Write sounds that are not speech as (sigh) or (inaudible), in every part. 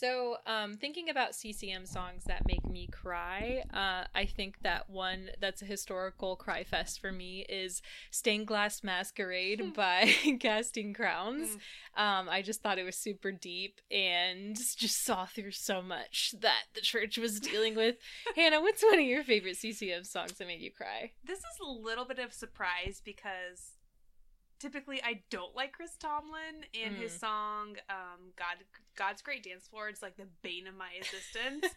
So, um, thinking about CCM songs that make me cry, uh, I think that one that's a historical cry fest for me is Stained Glass Masquerade by (laughs) Casting Crowns. Um, I just thought it was super deep and just saw through so much that the church was dealing with. (laughs) Hannah, what's one of your favorite CCM songs that made you cry? This is a little bit of surprise because typically I don't like Chris Tomlin and his Mm. song um God God's Great Dance Floor it's like the bane of my existence. (laughs)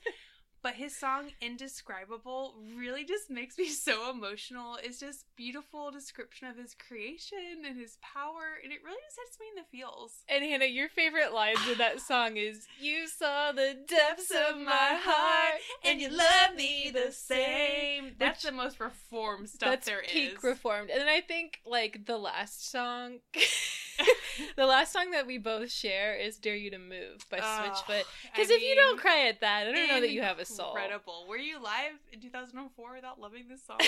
but his song Indescribable really just makes me (laughs) so emotional. It's just beautiful description of his creation and his power and it really just hits me in the feels. And Hannah, your favorite lines in that (sighs) song is "You saw the depths of my heart, and you love me the same. That's Which- the most reformed stuff there is. That's there is. peak reformed. And then I think like the last song, (laughs) (laughs) the last song that we both share is "Dare You to Move" by Oh, Switchfoot. Because if you don't cry at that, I don't know that you have a soul. Incredible. Were you live in 2004 without loving this song?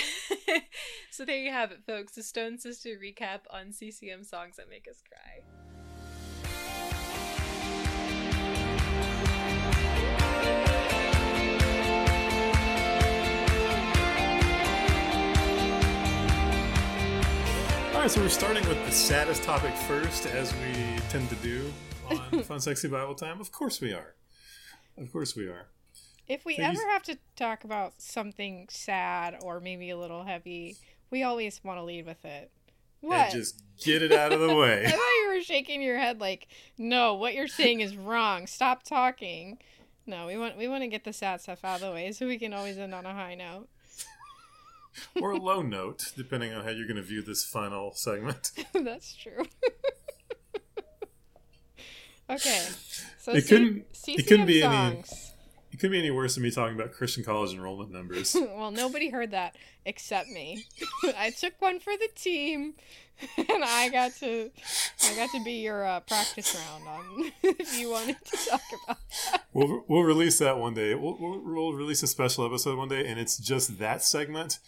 (laughs) so there you have it, folks. The Stone Sister recap on CCM songs that make us cry. Right, so we're starting with the saddest topic first, as we tend to do on (laughs) Fun Sexy Bible Time. Of course we are. Of course we are. If we you ever s- have to talk about something sad or maybe a little heavy, we always want to lead with it. What? And just get it out of the way. (laughs) I thought you were shaking your head like, no, what you're saying is wrong. Stop talking. No, we want we want to get the sad stuff out of the way so we can always end on a high note. (laughs) or a low note, depending on how you're going to view this final segment. (laughs) That's true. (laughs) okay, so It C- couldn't- CCM it couldn't be any- It couldn't be any worse than me talking about Christian college enrollment numbers. well, nobody heard that except me. I took one for the team, and I got to, I got to be your uh, practice round on if you wanted to talk about. We'll, we'll release that one day. We'll, we'll, we'll release a special episode one day, and it's just that segment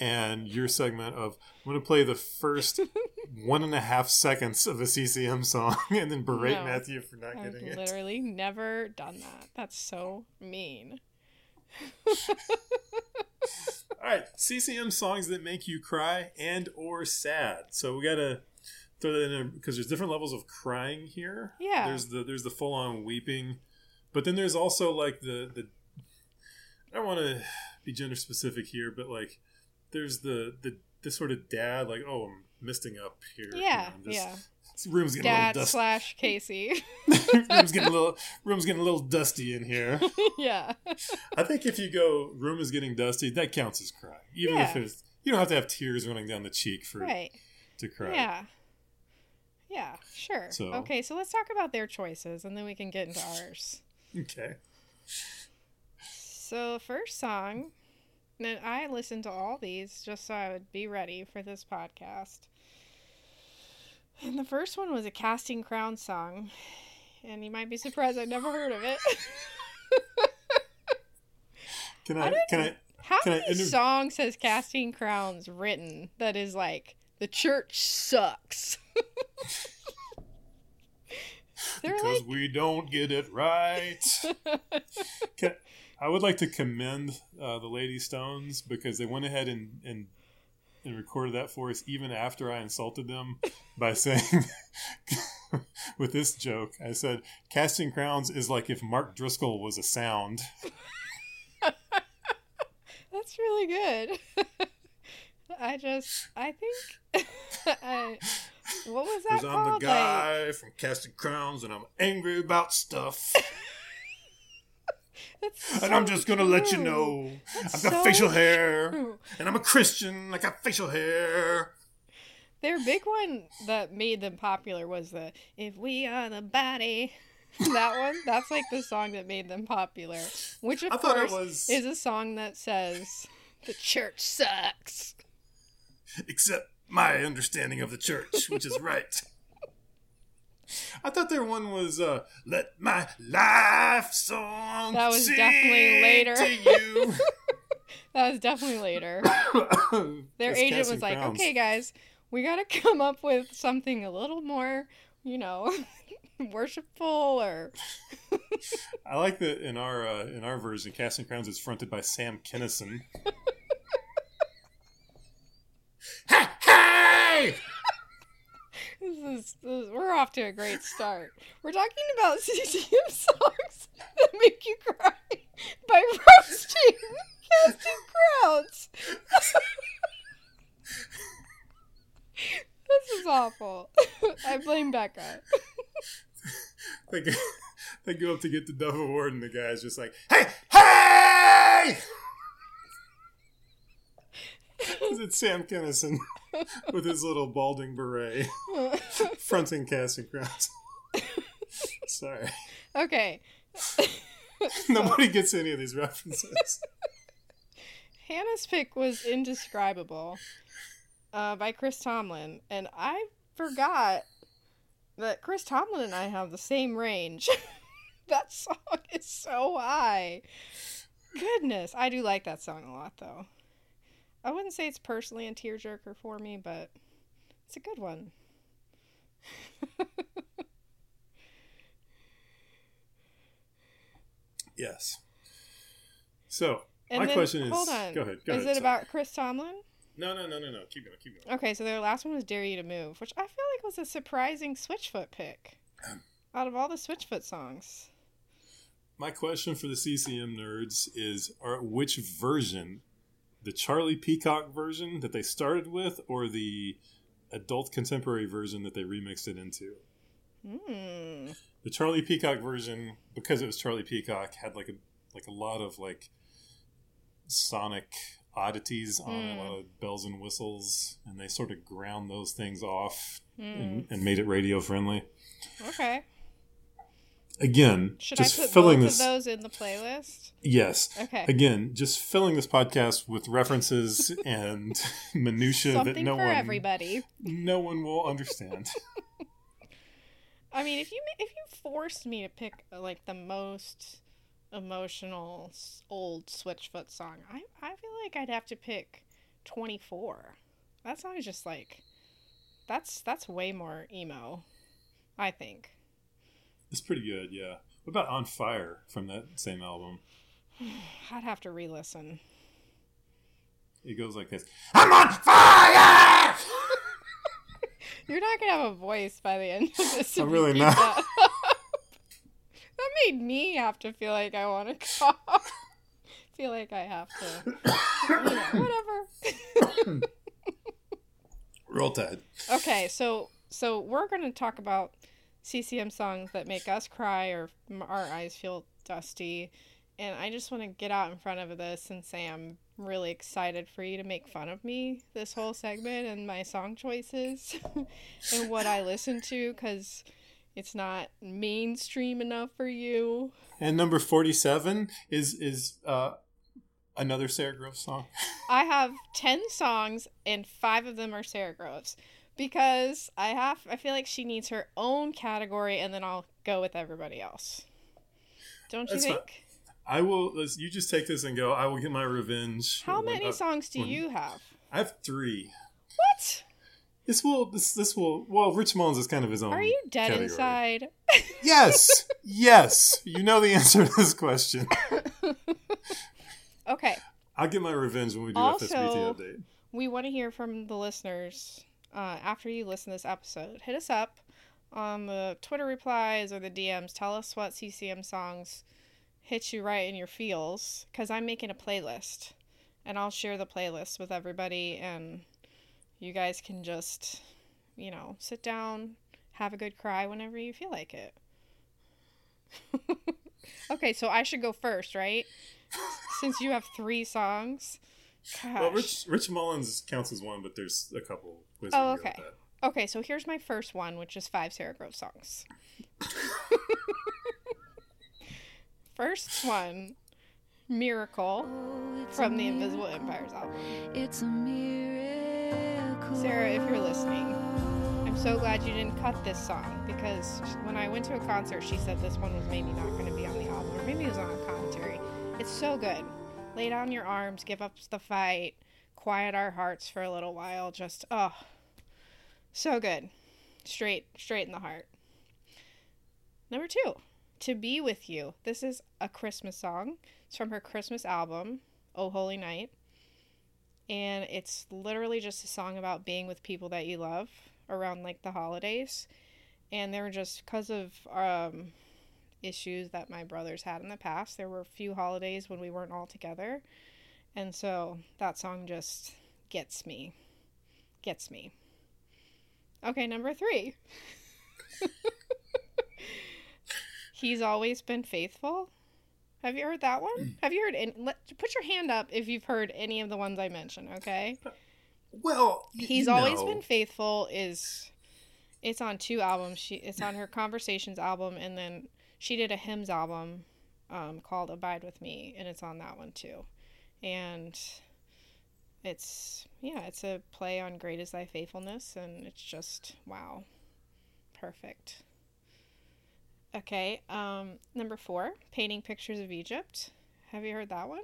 and your segment of I'm going to play the first (laughs) one and a half seconds of a CCM song (laughs) and then berate No. Matthew for not I've getting it. literally never done that. That's so mean. (laughs) All right, CCM songs that make you cry and or sad. So we got to throw that in there because there's different levels of crying here. Yeah. There's the there's the full on weeping, but then there's also like the the I don't want to be gender specific here, but like there's the the the sort of dad like oh I'm misting up here. you Yeah, know, yeah. room's getting Dad a little slash Casey. dusty. room's getting a little (laughs) (laughs) room's getting a little dusty in here. (laughs) yeah. I think if you go room is getting dusty, that counts as crying. Even if it's you don't have to have tears running down the cheek for Right. to cry. Yeah. Yeah, sure. So- Okay, so let's talk about their choices and then we can get into ours. Okay. So, first song, and I listened to all these just so I would be ready for this podcast. And the first one was a Casting Crown song. And you might be surprised I've never heard of it. (laughs) Can I I can I How Can I many inter- songs has Casting Crowns written that is like, the church sucks? (laughs) Because like, we don't get it right. (laughs) Can, I would like to commend uh, the Lady Stones because they went ahead and, and and recorded that for us even after I insulted them by (laughs) saying (laughs) with this joke. I said casting crowns is like if Mark Driscoll was a sound. (laughs) That's really good. I just, I think, I, what was that Because I'm the called? Like, guy from Casting Crowns and I'm angry about stuff. That's and I'm just gonna let you know That's I've got so facial hair true. and I'm a Christian. I got facial hair. Their big one that made them popular was the "If We Are the Body." (laughs) that one, that's like the song that made them popular. Which of I course was is a song that says the church sucks. except my understanding of the church, which is right. I thought their one was uh, "Let My Life Song." That was definitely later. To you. (laughs) That was definitely later. (coughs) Their That's agent was like. "Okay, guys, we got to come up with something a little more, you know, (laughs) worshipful or (laughs) I like that in our uh, in our version, Casting Crowns is fronted by Sam Kinison. hey, hey! This is, this we're off to a great start. We're talking about (laughs) CCM songs that make you cry by roasting (laughs) Casting Crowns. (laughs) this is awful. I blame Becca. They go, they go up to get the Dove Award, and the guy's just like, "Hey, hey!" It's Sam Kinison (laughs) with his little balding beret, (laughs) fronting Casting Crowns. (laughs) Sorry, okay. nobody gets any of these references. Hannah's pick was Indescribable uh, by Chris Tomlin, and I forgot that Chris Tomlin and I have the same range. that song is so high. Goodness, I do like that song a lot, though. I wouldn't say it's personally a tearjerker for me, but it's a good one. (laughs) Yes. So And my then- question is, hold on. go ahead. Go is ahead, it sorry. about Chris Tomlin? No, no, no, no, no. Keep going. Keep going. Okay, so their last one was Dare You to Move, which I feel like was a surprising Switchfoot pick. (clears throat) Out of all the Switchfoot songs. My question for the CCM nerds is: Are which version, the Charlie Peacock version that they started with, or the adult contemporary version that they remixed it into? Hmm. The Charlie Peacock version, because it was Charlie Peacock, had like a like a lot of like sonic oddities on it, a lot of bells and whistles, and they sort of ground those things off and, and made it radio friendly. Okay. Again, Should just I put filling this. of those in the playlist? Yes. Okay. Again, just filling this podcast with references (laughs) and (laughs) minutia that Something no for one everybody. no one will understand. (laughs) I mean, if you if you forced me to pick uh, like the most emotional old Switchfoot song, I I feel like I'd have to pick 24. That song is just like that's that's way more emo. I think. It's pretty good, yeah. What about On Fire from that same album? (sighs) I'd have to re-listen. It goes like this. I'm on fire! (laughs) You're not gonna have a voice by the end of this. I'm really not. That, (laughs) that made me have to feel like I want to (laughs) cough. feel like I have to. You know, (coughs) whatever. Roll Tide. okay, so so we're gonna talk about CCM songs that make us cry or our eyes feel dusty, and I just want to get out in front of this and say I'm really excited for you to make fun of me this whole segment and my song choices (laughs) and what I listen to because it's not mainstream enough for you. And number 47 is is uh, another Sara Groves song. (laughs) I have 10 songs and 5 of them are Sara Groves because I have I feel like she needs her own category and then I'll go with everybody else. Don't you That's fine. think? I will. You just take this and go. I will get my revenge. How many uh, songs do when- you have? I have three. What? This will. This this will. Well, Rich Mullins is kind of his own. Are you dead category. inside? Yes. (laughs) yes. You know the answer to this question. (laughs) Okay. I'll get my revenge when we do Also- FSBT update. We want to hear from the listeners uh, after you listen to this episode. Hit us up on the Twitter replies or the DMs. Tell us what CCM songs hit you right in your feels because I'm making a playlist and I'll share the playlist with everybody and you guys can just, you know, sit down, have a good cry whenever you feel like it. (laughs) okay, so I should go first, right? Since you have three songs. Gosh. Well, Rich Rich Mullins counts as one, but there's a couple. Ways Oh, we can go okay. Okay, so here's my first one, which is five Sara Groves songs. (laughs) first one, Miracle from the Invisible Empires album. It's a miracle. Sara, if you're listening, I'm so glad you didn't cut this song because when I went to a concert, she said this one was maybe not going to be on the album, or maybe it was on a commentary. It's so good. Lay down your arms, give up the fight, quiet our hearts for a little while. Just, oh, so good. Straight, straight in the heart. Number two, To Be With You. This is a Christmas song. It's from her Christmas album, Oh Holy Night. And it's literally just a song about being with people that you love around like the holidays. And they were just because of um, issues that my brothers had in the past, there were a few holidays when we weren't all together. And so that song just gets me. Gets me. Okay, number three. (laughs) He's always been faithful. Have you heard that one? (clears throat) Have you heard? Any, let, put your hand up if you've heard any of the ones I mentioned. Okay. Well, He's always been faithful. Is it's on two albums. She it's on her Conversations album, and then she did a hymns album um, called Abide with Me, and it's on that one too. And it's yeah, it's a play on Great is Thy Faithfulness, and it's just wow, perfect. Okay, um, number four, painting pictures of Egypt. Have you heard that one?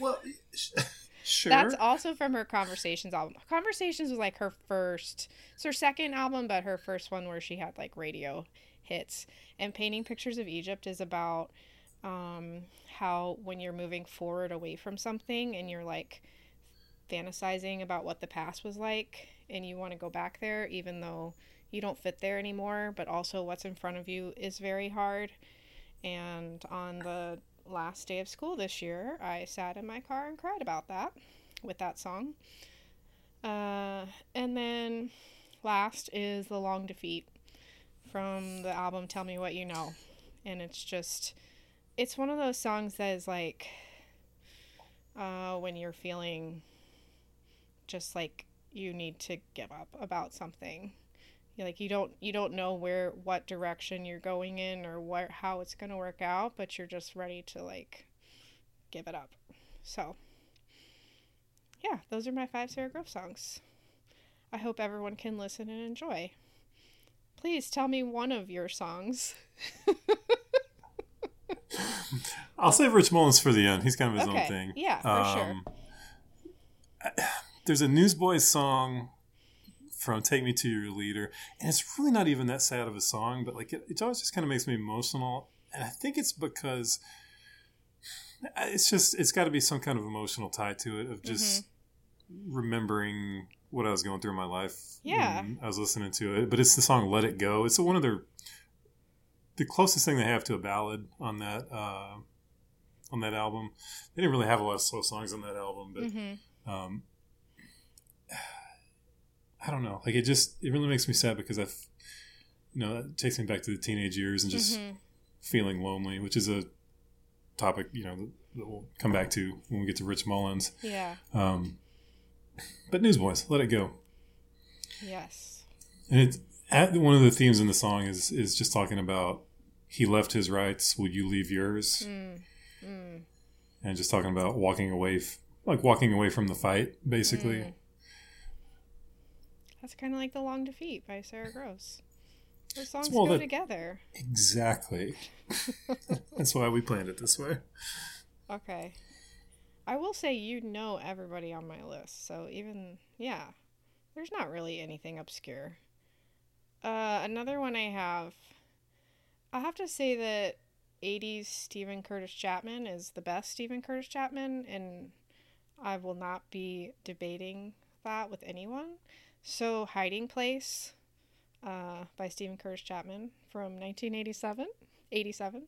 Well, (laughs) (laughs) sure. That's also from her Conversations album. Conversations was like her first, it's her second album, but her first one where she had like radio hits. And Painting Pictures of Egypt is about um, how when you're moving forward away from something and you're like fantasizing about what the past was like and you want to go back there, even though you don't fit there anymore, but also what's in front of you is very hard. And on the last day of school this year, I sat in my car and cried about that with that song. Uh, and then last is The Long Defeat from the album Tell Me What You Know. And it's just, it's one of those songs that is like uh, when you're feeling just like you need to give up about something. Like you don't you don't know where what direction you're going in or what how it's going to work out, but you're just ready to like give it up. So, yeah, those are my five Sara Groves songs. I hope everyone can listen and enjoy. Please tell me one of your songs. (laughs) I'll save Rich Mullins for the end. He's kind of his okay. own thing. Yeah, for sure. Um, There's a Newsboys song from "Take Me to Your Leader," and it's really not even that sad of a song, but like it, it always just kind of makes me emotional, and I think it's because it's just it's got to be some kind of emotional tie to it of just Mm-hmm. remembering what I was going through in my life. Yeah. when I was listening to it, but it's the song "Let It Go." It's one of their the closest thing they have to a ballad on that uh, on that album. They didn't really have a lot of slow songs on that album, but hmm um, I don't know. Like it just it really makes me sad because I've you know it takes me back to the teenage years and just hmm feeling lonely, which is a topic you know that we'll come back to when we get to Rich Mullins. Yeah. Um, but Newsboys, let it go. Yes. And it's at one of the themes in the song is is just talking about he left his rights, will you leave yours? Mm. Mm. And just talking about walking away, f- like walking away from the fight, basically. Mm. That's kind of like The Long Defeat by Sara Groves. Those songs Well, go that- together. Exactly. (laughs) That's why we planned it this way. Okay. I will say you know everybody on my list, so even yeah, there's not really anything obscure. Uh, another one I have, I have to say that '80s Steven Curtis Chapman is the best Steven Curtis Chapman, and I will not be debating that with anyone. So, Hiding Place, uh, by Steven Curtis Chapman from 1987, 87.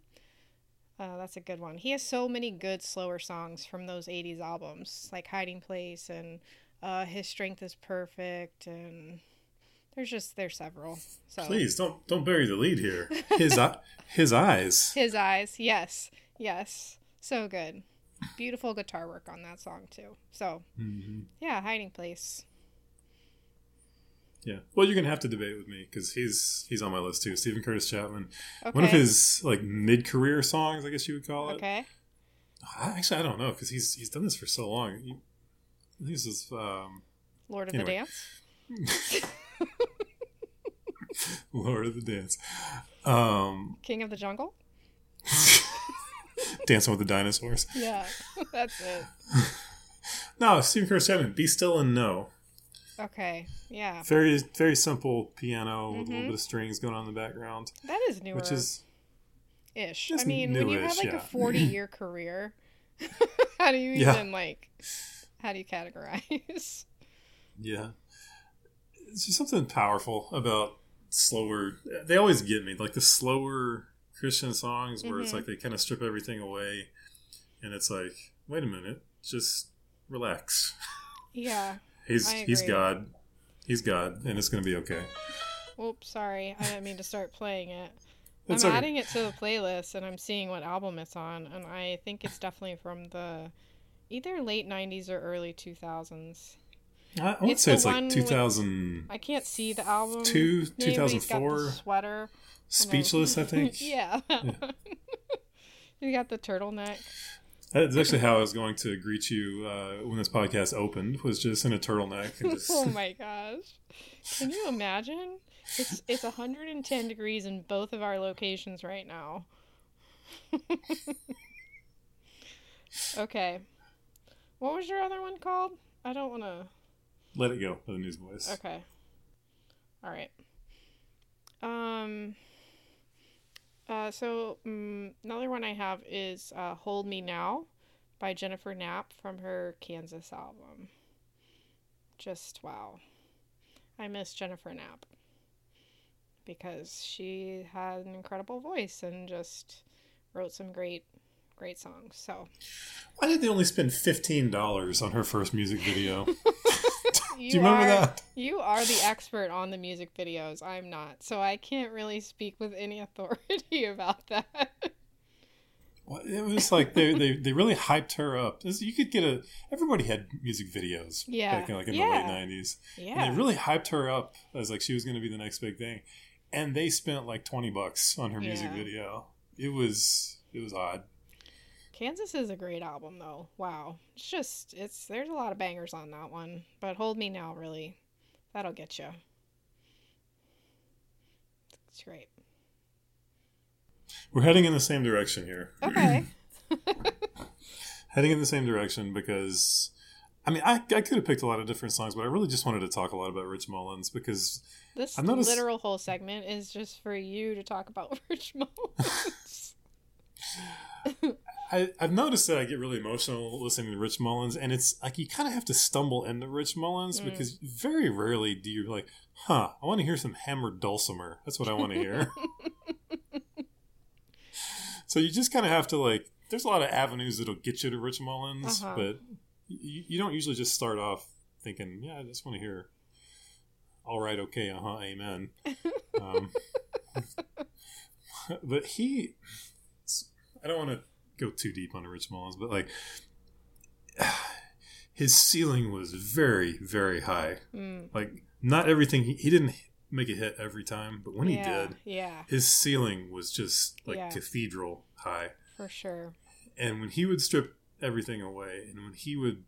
Uh, that's a good one. He has so many good slower songs from those 80s albums, like Hiding Place and uh, His Strength is Perfect, and there's just there's several. So Please don't don't bury the lead here. His (laughs) his eyes. His Eyes, yes, yes, so good. Beautiful guitar work on that song too. So hmm yeah, Hiding Place. Yeah. Well, you're gonna have to debate with me because he's he's on my list too. Steven Curtis Chapman. Okay. One of his like mid-career songs, I guess you would call it. Okay. I- Actually, I don't know because he's he's done this for so long. He, this is um, Lord of Anyway. the Dance. (laughs) Lord of the Dance. Um, King of the Jungle. (laughs) Dancing with the Dinosaurs. Yeah, (laughs) that's it. No, Steven Curtis Chapman. Be still and know. Okay. Yeah, Very very simple piano with a little bit of strings going on in the background, that is newer. which is ish. I mean, when you have like yeah. a 40 year (clears throat) career, (laughs) how do you Yeah. even like, how do you categorize? Yeah. It's just something powerful about slower. They always get me. Like the slower Christian songs where it's Mhm. like they kind of strip everything away. And it's like, wait a minute, just relax. yeah. He's he's. God. He's God, and it's going to be okay. Oops, sorry. I didn't mean to start playing it. I'm okay. adding it to the playlist and I'm seeing what album it's on, and I think it's definitely from the either late 90s or early 2000s. I, I would It's say it's like one with- 2000 I can't see the album. Two- name, he's got the 2004. sweater. Speechless, I think. (laughs) yeah. one. you (laughs) got the turtleneck. That's actually how I was going to greet you uh, when this podcast opened. Was just in a turtleneck and just (laughs) oh my gosh. Can you imagine? It's it's 110 degrees in both of our locations right now. (laughs) okay. What was your other one called? I don't want to. let it go for the Newsboys. Okay. All right. Um. Uh, so mm another one I have is uh, "Hold Me Now" by Jennifer Knapp from her Kansas album. Just wow, I miss Jennifer Knapp because she had an incredible voice and just wrote some great, great songs. So Why did they only spend fifteen dollars on her first music video? you (laughs) (laughs) Do you remember are, that? You are the expert on the music videos. I'm not, so I can't really speak with any authority (laughs) about that. Well, It was like they, they, they really hyped her up. You could get a everybody had music videos Yeah. back in like in Yeah. the late nineties, yeah, and they really hyped her up as like she was going to be the next big thing. And they spent like twenty bucks on her music Yeah. video. It was it was odd. Kansas is a great album, though. Wow, it's just it's there's a lot of bangers on that one, but Hold Me Now really, that'll get you. It's great. We're heading in the same direction here. Okay. (clears throat) (laughs) heading in the same direction because I mean I, I could have picked a lot of different songs, but I really just wanted to talk a lot about Rich Mullins because This I've noticed- literal whole segment is just for you to talk about (laughs) Rich (laughs) Mullins. I, I've noticed that I get really emotional listening to Rich Mullins, and it's like you kind of have to stumble into Rich Mullins Mm. because very rarely do you like, huh? I want to hear some hammered dulcimer. That's what I want to hear. (laughs) so you just kind of have to like. There's a lot of avenues that'll get you to Rich Mullins, Uh-huh. but you, you don't usually just start off thinking, yeah, I just want to hear. All right, okay, uh huh, amen. (laughs) Um, (laughs) but he, I don't want to go too deep on Rich Mullins, but like (sighs) his ceiling was very, very high. Mm, Like not everything he, he didn't make a hit every time, but when he did, yeah, his ceiling was just like Yeah. cathedral high. for sure. And when he would strip everything away, and when he would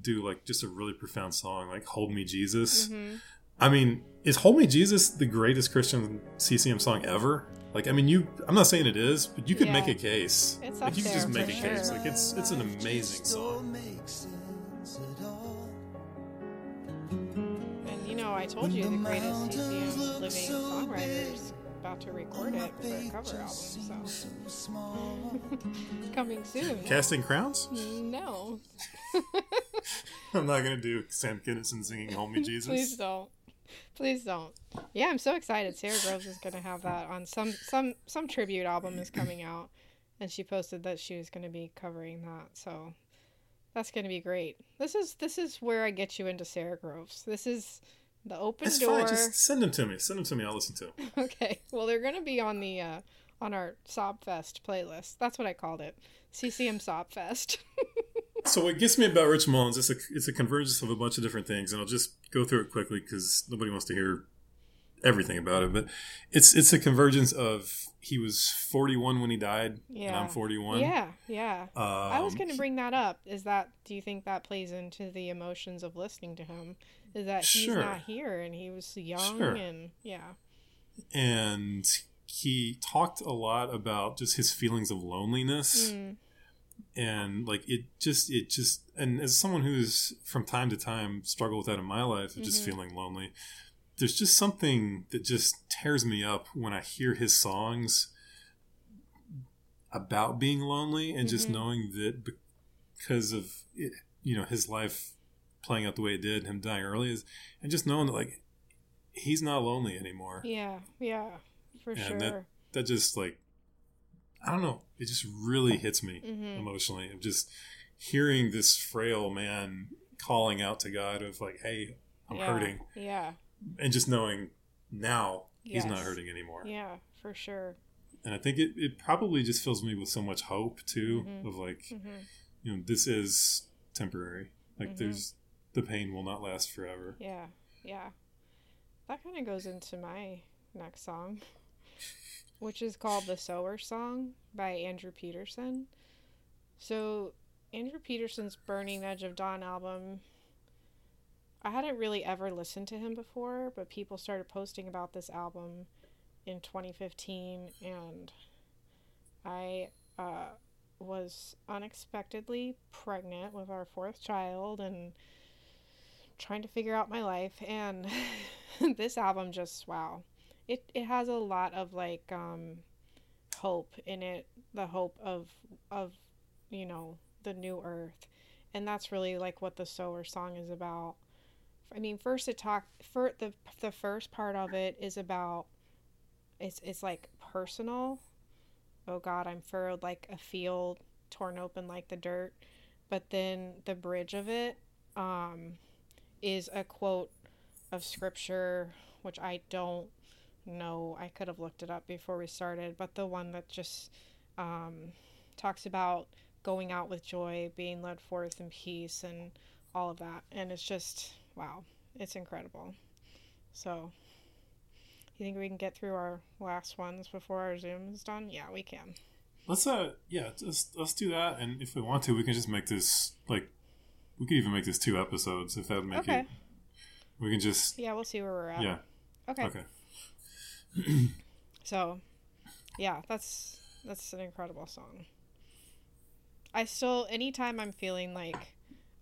do like just a really profound song like "Hold Me Jesus," hmm I mean, is "Hold Me Jesus" the greatest Christian CCM song ever? Like, I mean, you. I'm not saying it is, but you could Yeah. make a case. It's like, up you could just make a for case. Like, it's it's an amazing song. And you know, I told you the greatest CCM living songwriters about to record it for a cover album. So (laughs) coming soon. Casting crowns? No, (laughs) I'm not gonna do Sam Kinison singing "Hold Me (laughs) Jesus." please don't. Please don't. Yeah, I'm so excited. Sara Groves is going to have that on some some some tribute album is coming out, and she posted that she was going to be covering that. So that's going to be great. This is this is where I get you into Sara Groves. This is the open That's door. fine. Just send them to me. Send them to me. I'll listen to them. (laughs) Okay. Well, they're going to be on the uh, on our Sobfest playlist. That's what I called it. CCM Sobfest. (laughs) So what gets me about Rich Mullins is a, it's a convergence of a bunch of different things, and I'll just go through it quickly because nobody wants to hear everything about it. But it's it's a convergence of he was 41 when he died, and Yeah. I'm 41. yeah, yeah. Um, I was going to bring that up. Is that do you think that plays into the emotions of listening to him? Is that he's Sure. not here and he was young Sure. and yeah. and he talked a lot about just his feelings of loneliness. Mm, and like it just it just and as someone who's from time to time struggled with that in my life of just Mhm. feeling lonely there's just something that just tears me up when i hear his songs about being lonely and just Mhm. knowing that because of it, you know his life playing out the way it did, him dying early, is and just knowing that like he's not lonely anymore. Yeah, yeah, for And sure. that- That just like I don't know, it just really hits me Mhm. emotionally of just hearing this frail man calling out to God of like, "Hey, I'm yeah, hurting," Yeah, and just knowing now he's not hurting anymore. yeah, for sure. And I think it, it probably just fills me with so much hope too Mhm. of like, hmm you know, this is temporary. Like Mhm. there's the pain will not last forever. Yeah, yeah. That kind of goes into my next song, (laughs) which is called The Sower Song by Andrew Peterson. So, Andrew Peterson's Burning Edge of Dawn album, I hadn't really ever listened to him before, but people started posting about this album in 2015, and I uh, was unexpectedly pregnant with our fourth child and trying to figure out my life and (laughs) this album just wow it it has a lot of like um hope in it the hope of of you know the new earth. And that's really like what the sower song is about. I mean first it talk for the the first part of it is about it's it's like personal. Oh god i'm furrowed like a field torn open like the dirt. But then the bridge of it um is a quote of scripture which I don't know. I could have looked it up before we started, but the one that just um, talks about going out with joy, being led forth in peace, and all of that. And it's just, wow, it's incredible. So, you think we can get through our last ones before our Zoom is done? Yeah, we can. Let's uh yeah, let's let's do that and if we want to we can just make this like we could even make this two episodes if that would make Okay. it we can just Yeah, we'll see where we're at. yeah. Okay. Okay. (clears throat) So, yeah, that's that's an incredible song. I still anytime I'm feeling like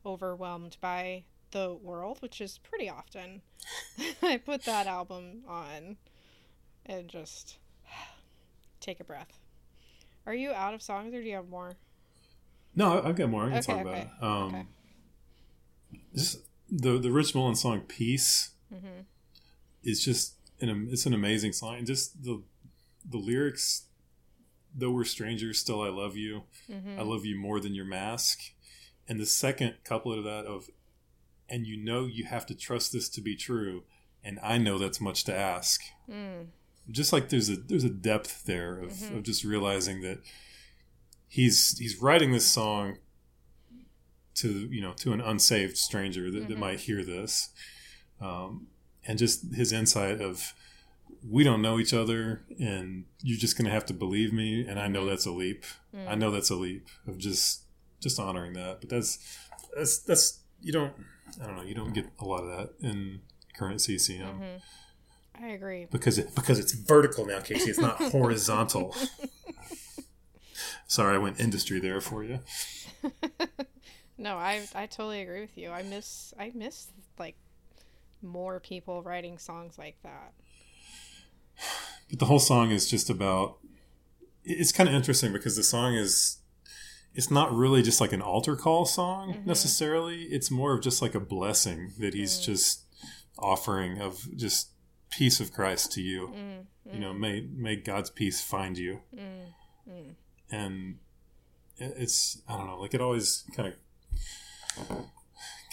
overwhelmed by the world, which is pretty often, (laughs) I put that album on and just (sighs) take a breath. Are you out of songs or do you have more? No, I've got more. I can Okay, talk about okay, it. Um, okay. Just the the Rich Mullins song "Peace" Mhm. is just an it's an amazing song. And just the the lyrics, though we're strangers, still I love you. Mhm. I love you more than your mask. And the second couplet of that of, and you know you have to trust this to be true, and I know that's much to ask. Mm. Just like there's a there's a depth there of, Mhm. of just realizing that he's he's writing this song to you know to an unsaved stranger that, that Mhm. might hear this, um, and just his insight of we don't know each other, and you're just gonna have to believe me, and I know that's a leap. Mm. I know that's a leap of just just honoring that, but that's that's that's you don't I don't know you don't get a lot of that in current CCM Mhm. I agree. because it because it's vertical now, Casey. It's not (laughs) horizontal. Sorry, I went industry there for you. (laughs) no, I I totally agree with you. I miss I miss like more people writing songs like that. But the whole song is just about. It's kind of interesting because the song is. It's not really just like an altar call song Mhm. necessarily. It's more of just like a blessing that he's Mm. just offering of just peace of Christ to you. Mm, You know, may may God's peace find you. mm, mm. and it's I don't know, like it always kind of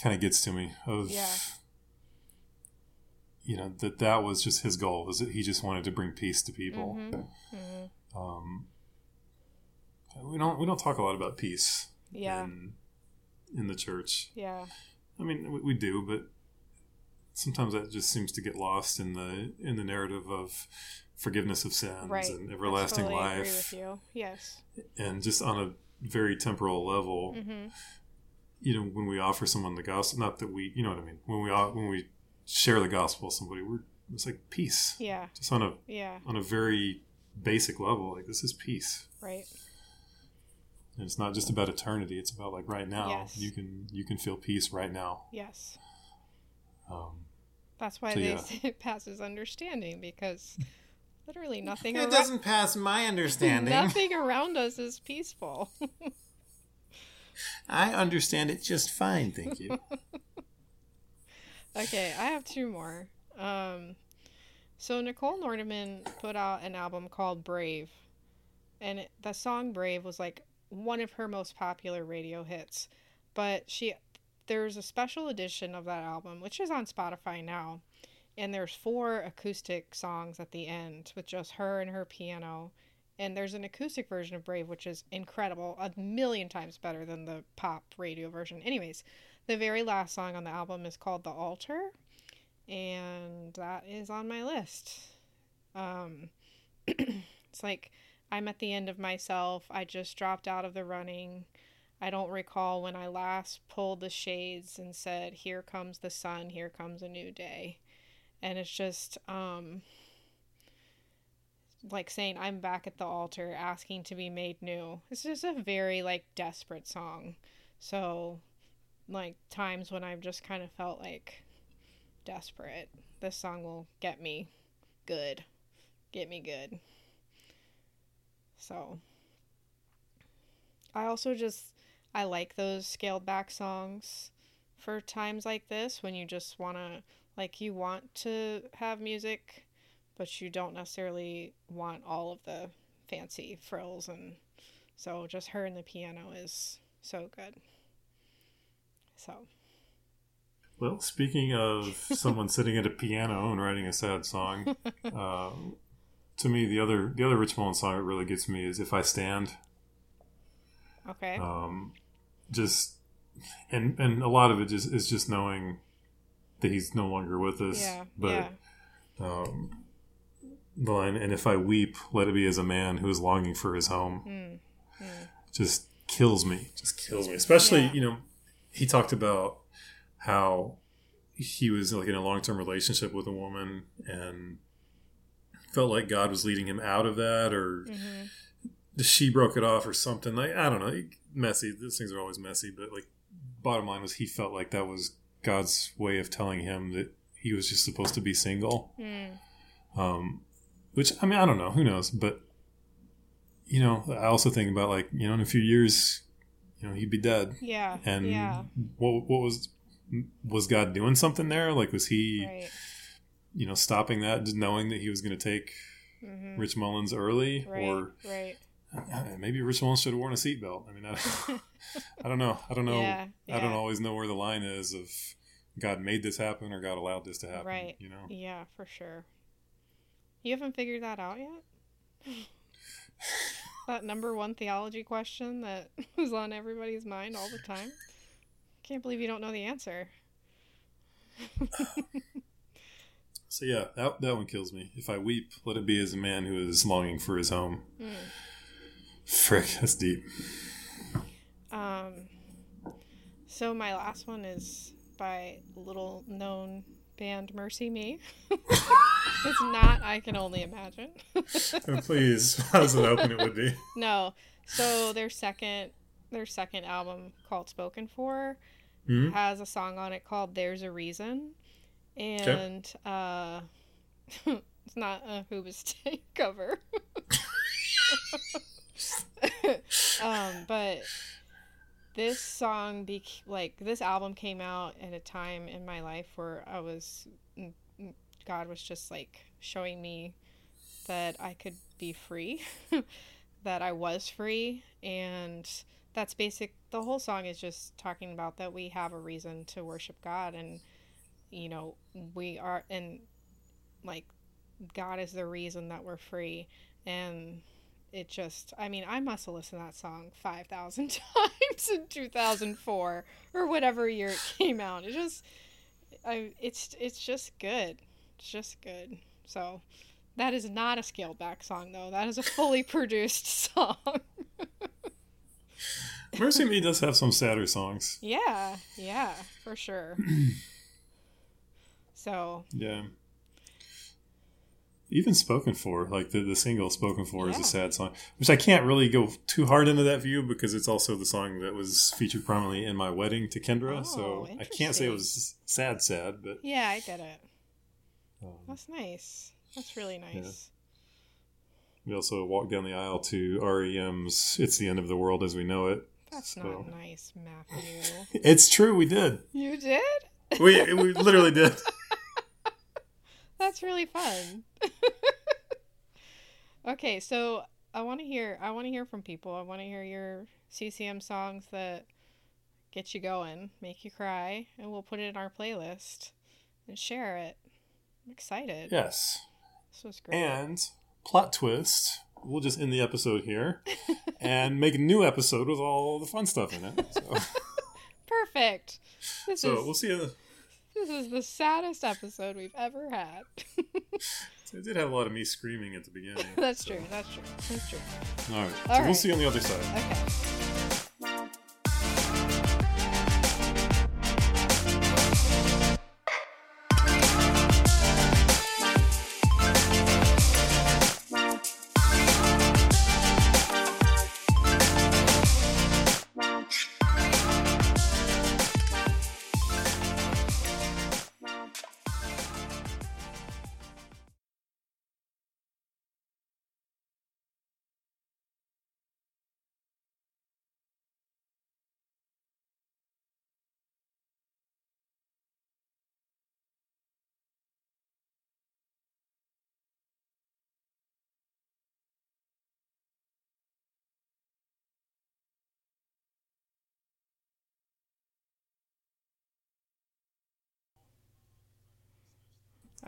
kind of gets to me of Yeah. You know that that was just his goal is that he just wanted to bring peace to people. Mhm. Mhm. Um, we don't we don't talk a lot about peace Yeah, in in the church. yeah, I mean, we, we do, but sometimes that just seems to get lost in the in the narrative of forgiveness of sins right. and I everlasting totally Agree life, with you. Yes. and just on a very temporal level. hmm you know when we offer someone the gospel not that we you know what i mean when we when we share the gospel with somebody we're it's like peace Yeah, just on a yeah, on a very basic level like this is peace right. and it's not just about eternity it's about like right now Yes. you can you can feel peace right now Yes. um, That's why So, they yeah. say (laughs) it passes understanding because Literally (laughs) nothing. It around- doesn't pass my (laughs) understanding. Nothing around us is peaceful. I understand it just fine, thank you. Okay, I have two more. Um, so Nicole Nordeman put out an album called Brave, and it, the song Brave was like one of her most popular radio hits. But she, there's a special edition of that album, which is on Spotify now, and there's four acoustic songs at the end with just her and her piano. And there's an acoustic version of Brave, which is incredible, a million times better than the pop radio version. Anyways, the very last song on the album is called The Altar, and that is on my list. Um, (clears throat) it's like I'm at the end of myself. I just dropped out of the running. I don't recall when I last pulled the shades and said, Here comes the sun, here comes a new day. And it's just, um, like saying I'm back at the altar asking to be made new. It's just a very like desperate song. So like times when I've just kind of felt like desperate, this song will get me good. Get me good. So I also just I like those scaled back songs for times like this when you just want to like you want to have music but you don't necessarily want all of the fancy frills and so just her and the piano is so good so Well, speaking of someone sitting at a piano and writing a sad song, (laughs) uh, to me the other the other Rich Mullins song that really gets me is "If I Stand." okay Um, just and and a lot of it just is just knowing that he's no longer with us. yeah but yeah um, the line, and if I weep, let it be as a man who is longing for his home. mm, mm, Just kills me. Just kills me. Especially, Yeah. you know, he talked about how he was like in a long term relationship with a woman and felt like God was leading him out of that, or mhm. she broke it off, or something. Like I don't know. Messy. These things are always messy, but like, bottom line was he felt like that was God's way of telling him that he was just supposed to be single. Mm, Um, which I mean, I don't know, who knows, but you know, I also think about like you know, in a few years, you know, he'd be dead, yeah and yeah what what was was God doing something there? Like, was he right you know stopping that, just knowing that he was going to take mhm. Rich Mullins early, right or right maybe Rich Mullins should have worn a seatbelt? I mean, I, (laughs) I don't know, I don't know, yeah, I don't always know where the line is of God made this happen or God allowed this to happen, Right. You know. Yeah, for sure. You haven't figured that out yet? (laughs) that number one theology question that (laughs) was on everybody's mind all the time? (laughs) Can't believe you don't know the answer. (laughs) So yeah, that that one kills me. If I weep, let it be as a man who is longing for his home. Mm. Frick, that's deep. Um, so my last one is by little known band MercyMe. (laughs) it's not I Can Only Imagine. Oh, please, (laughs) I was hoping it would be. no. So their second their second album called Spoken For Hmm? has a song on it called There's a Reason. And uh (laughs) it's not a Hoobastank cover. um but this song be like this album came out at a time in my life where I was mm, mm, God was just like showing me that I could be free, (laughs) that I was free, and that's basic. The whole song is just talking about that we have a reason to worship God, and you know we are, and like God is the reason that we're free, and it just I mean I must have listened to that song 5,000 (laughs) times in 2004 or whatever year it came out. It just I it's it's just good. It's just good. So that is not a scaled back song though. That is a fully (laughs) produced song. (laughs) MercyMe does have some sadder songs. yeah, yeah, for sure. (clears throat) so, Yeah. Even Spoken For, like the, the single Spoken For is a sad song, which I can't really go too hard into that view because it's also the song that was featured prominently in my wedding to Kendra. Oh, so I can't say it was sad, sad, but yeah, I get it. um, That's nice. That's really nice. We also walked down the aisle to REM's "It's the End of the World as We Know It." That's So- not nice, Matthew. (laughs) It's true, we did. You did? We we literally did. (laughs) That's really fun. (laughs) okay, so I want to hear I want to hear from people. I want to hear your CCM songs that get you going, make you cry, and we'll put it in our playlist and share it. I'm excited. Yes, This was great. and plot twist. We'll just end the episode here (laughs) and make a new episode with all the fun stuff in it. So, (laughs) Perfect. This so is we'll see. You. This is the saddest episode we've ever had. (laughs) It did have a lot of me screaming at the beginning. (laughs) That's so- true. That's true. That's true. All right. All so we'll see you on the other side. Okay.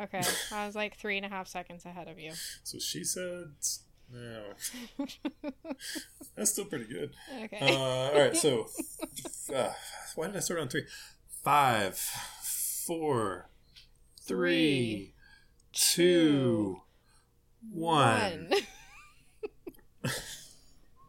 Okay. I was like three and a half seconds ahead of you. (laughs) So she said, no. (laughs) That's still pretty good. Okay. Uh, all right. So, uh, why did I start on three? Five, four, three, two, one. One. (laughs)